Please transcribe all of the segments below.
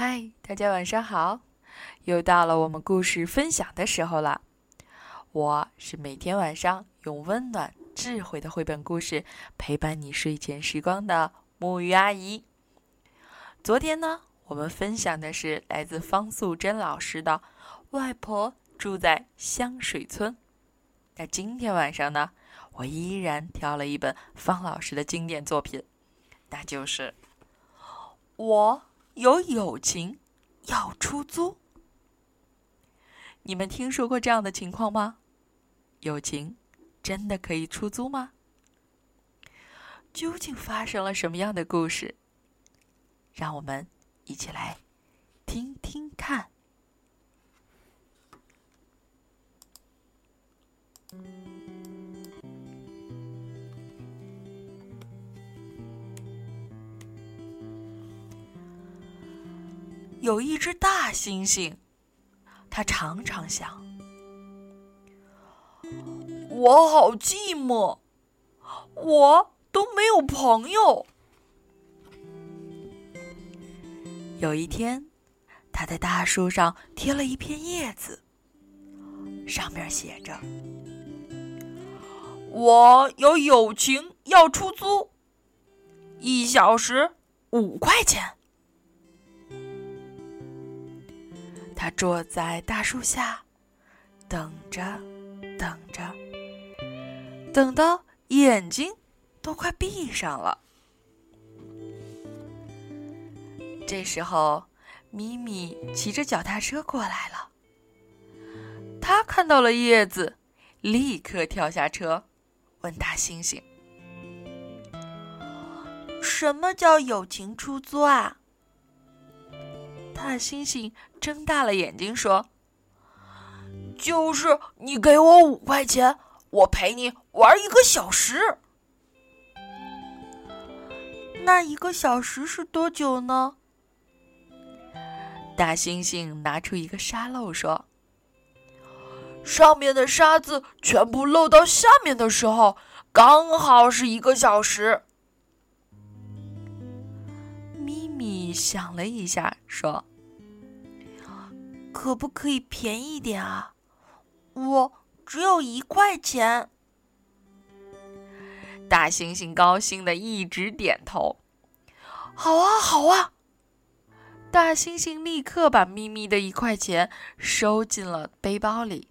嗨，大家晚上好！又到了我们故事分享的时候了。我是每天晚上用温暖、智慧的绘本故事陪伴你睡前时光的木鱼阿姨。昨天呢，我们分享的是来自方素珍老师的《外婆住在香水村》。那今天晚上呢，我依然挑了一本方老师的经典作品，那就是我。有友情要出租，你们听说过这样的情况吗？友情真的可以出租吗？究竟发生了什么样的故事？让我们一起来听听看。有一只大猩猩，它常常想：“我好寂寞，我都没有朋友。”有一天，他在大树上贴了一片叶子，上面写着：“我有友情要出租，一小时五块钱。”他坐在大树下，等着，等着，等到眼睛都快闭上了。这时候，咪咪骑着脚踏车过来了。他看到了叶子，立刻跳下车，问大猩猩：“什么叫友情出租啊？”大猩猩睁大了眼睛说：“就是你给我五块钱，我陪你玩一个小时。那一个小时是多久呢？”大猩猩拿出一个沙漏说：“上面的沙子全部漏到下面的时候，刚好是一个小时。”咪咪想了一下，说。可不可以便宜点啊？我只有一块钱。大猩猩高兴的一直点头。好啊，好啊！大猩猩立刻把咪咪的一块钱收进了背包里。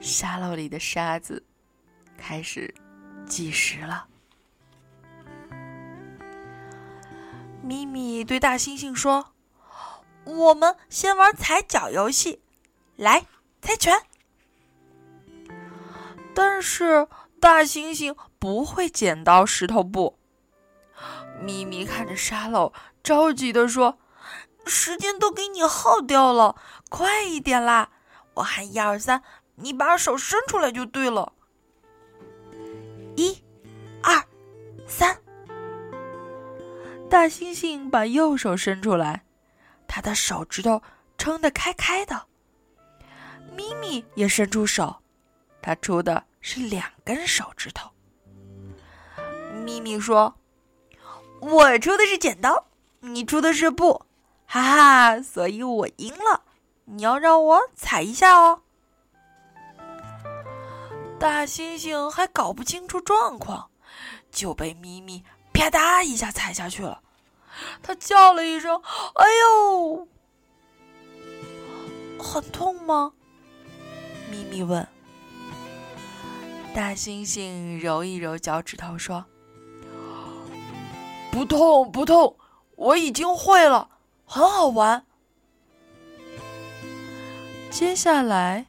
沙漏里的沙子开始计时了。咪咪对大猩猩说。我们先玩踩脚游戏，来猜拳。但是大猩猩不会剪刀石头布。咪咪看着沙漏，着急的说：“时间都给你耗掉了，快一点啦！我喊一二三，你把手伸出来就对了。一、二、三。”大猩猩把右手伸出来。他的手指头撑得开开的，咪咪也伸出手，他出的是两根手指头。咪咪说：“我出的是剪刀，你出的是布，哈哈，所以我赢了。你要让我踩一下哦。”大猩猩还搞不清楚状况，就被咪咪啪嗒一下踩下去了。他叫了一声：“哎呦，很痛吗？”咪咪问。大猩猩揉一揉脚趾头说：“不痛不痛，我已经会了，很好玩。”接下来，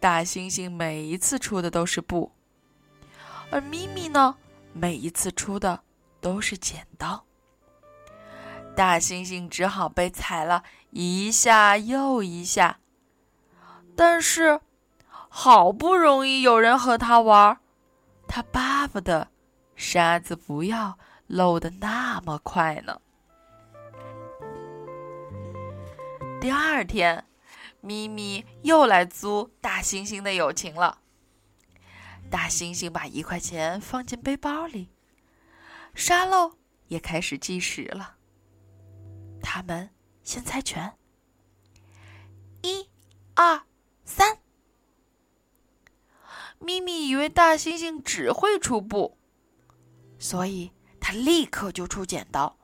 大猩猩每一次出的都是布，而咪咪呢，每一次出的都是剪刀。大猩猩只好被踩了一下又一下，但是好不容易有人和他玩，他巴不得沙子不要漏的那么快呢。第二天，咪咪又来租大猩猩的友情了。大猩猩把一块钱放进背包里，沙漏也开始计时了。他们先猜拳。一、二、三。咪咪以为大猩猩只会出布，所以他立刻就出剪刀。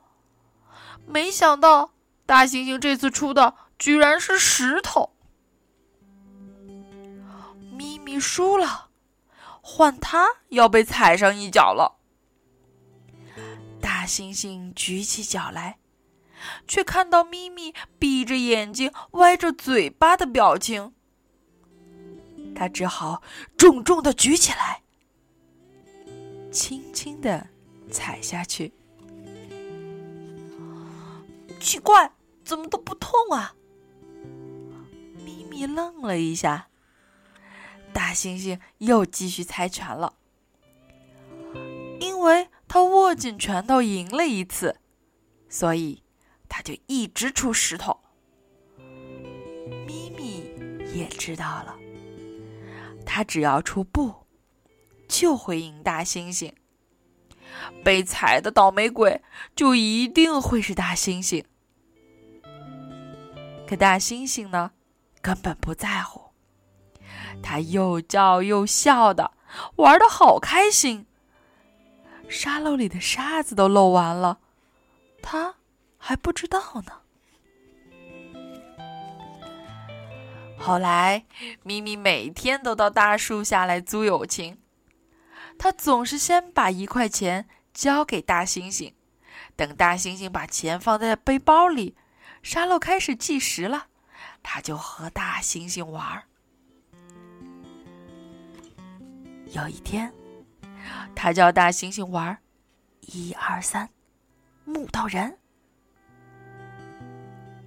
没想到大猩猩这次出的居然是石头。咪咪输了，换他要被踩上一脚了。大猩猩举起脚来。却看到咪咪闭着眼睛、歪着嘴巴的表情，他只好重重的举起来，轻轻的踩下去。奇怪，怎么都不痛啊？咪咪愣了一下，大猩猩又继续猜拳了，因为他握紧拳头赢了一次，所以。他就一直出石头。咪咪也知道了，他只要出布，就会赢大猩猩。被踩的倒霉鬼就一定会是大猩猩。可大猩猩呢，根本不在乎，他又叫又笑的，玩的好开心。沙漏里的沙子都漏完了，他。还不知道呢。后来，咪咪每天都到大树下来租友情。他总是先把一块钱交给大猩猩，等大猩猩把钱放在背包里，沙漏开始计时了，他就和大猩猩玩。有一天，他叫大猩猩玩，一二三，木头人。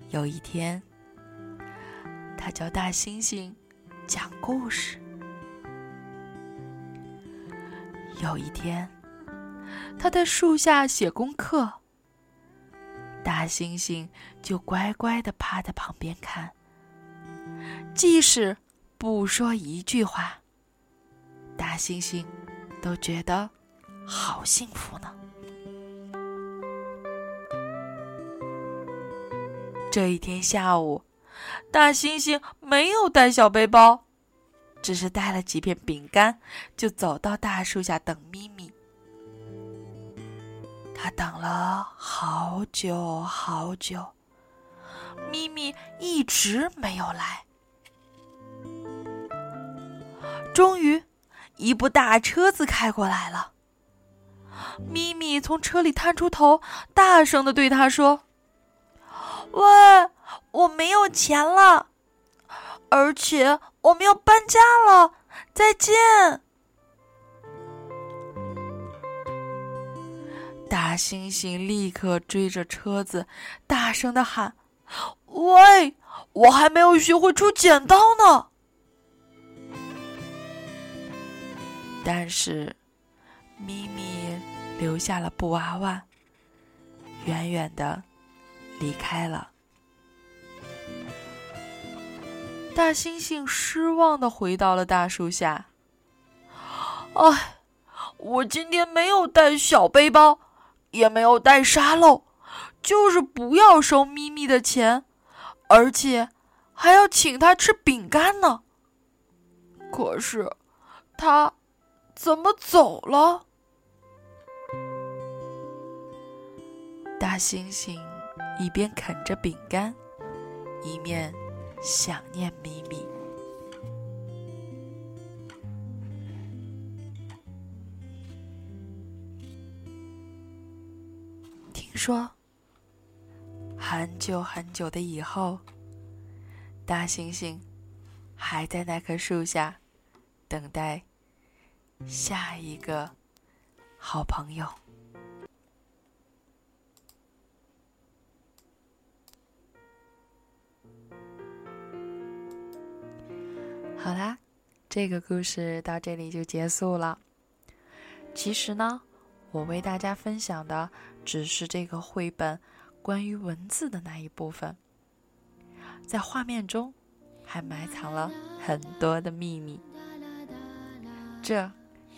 有一天，他教大猩猩讲故事。有一天，他在树下写功课，大猩猩就乖乖的趴在旁边看，即使不说一句话，大猩猩都觉得好幸福呢。这一天下午，大猩猩没有带小背包，只是带了几片饼干，就走到大树下等咪咪。他等了好久好久，咪咪一直没有来。终于，一部大车子开过来了。咪咪从车里探出头，大声的对他说。喂，我没有钱了，而且我们要搬家了，再见！大猩猩立刻追着车子，大声的喊：“喂，我还没有学会出剪刀呢！”但是，咪咪留下了布娃娃，远远的。离开了，大猩猩失望的回到了大树下。哎，我今天没有带小背包，也没有带沙漏，就是不要收咪咪的钱，而且还要请他吃饼干呢。可是，他怎么走了？大猩猩。一边啃着饼干，一面想念咪咪。听说，很久很久的以后，大猩猩还在那棵树下等待下一个好朋友。好啦，这个故事到这里就结束了。其实呢，我为大家分享的只是这个绘本关于文字的那一部分，在画面中还埋藏了很多的秘密。这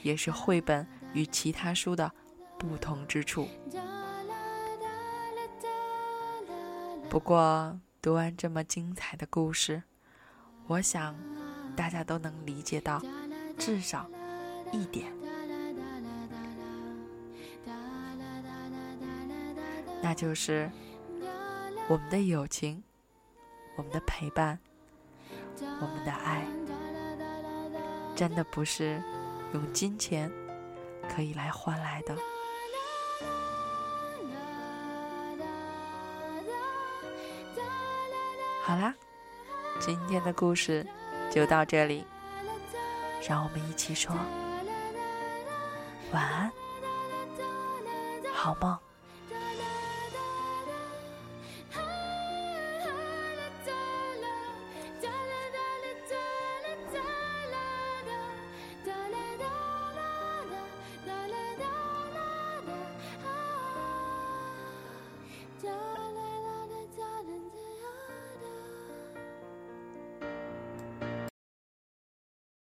也是绘本与其他书的不同之处。不过，读完这么精彩的故事，我想大家都能理解到至少一点，那就是我们的友情、我们的陪伴、我们的爱，真的不是用金钱可以来换来的。好啦，今天的故事就到这里，让我们一起说晚安，好梦。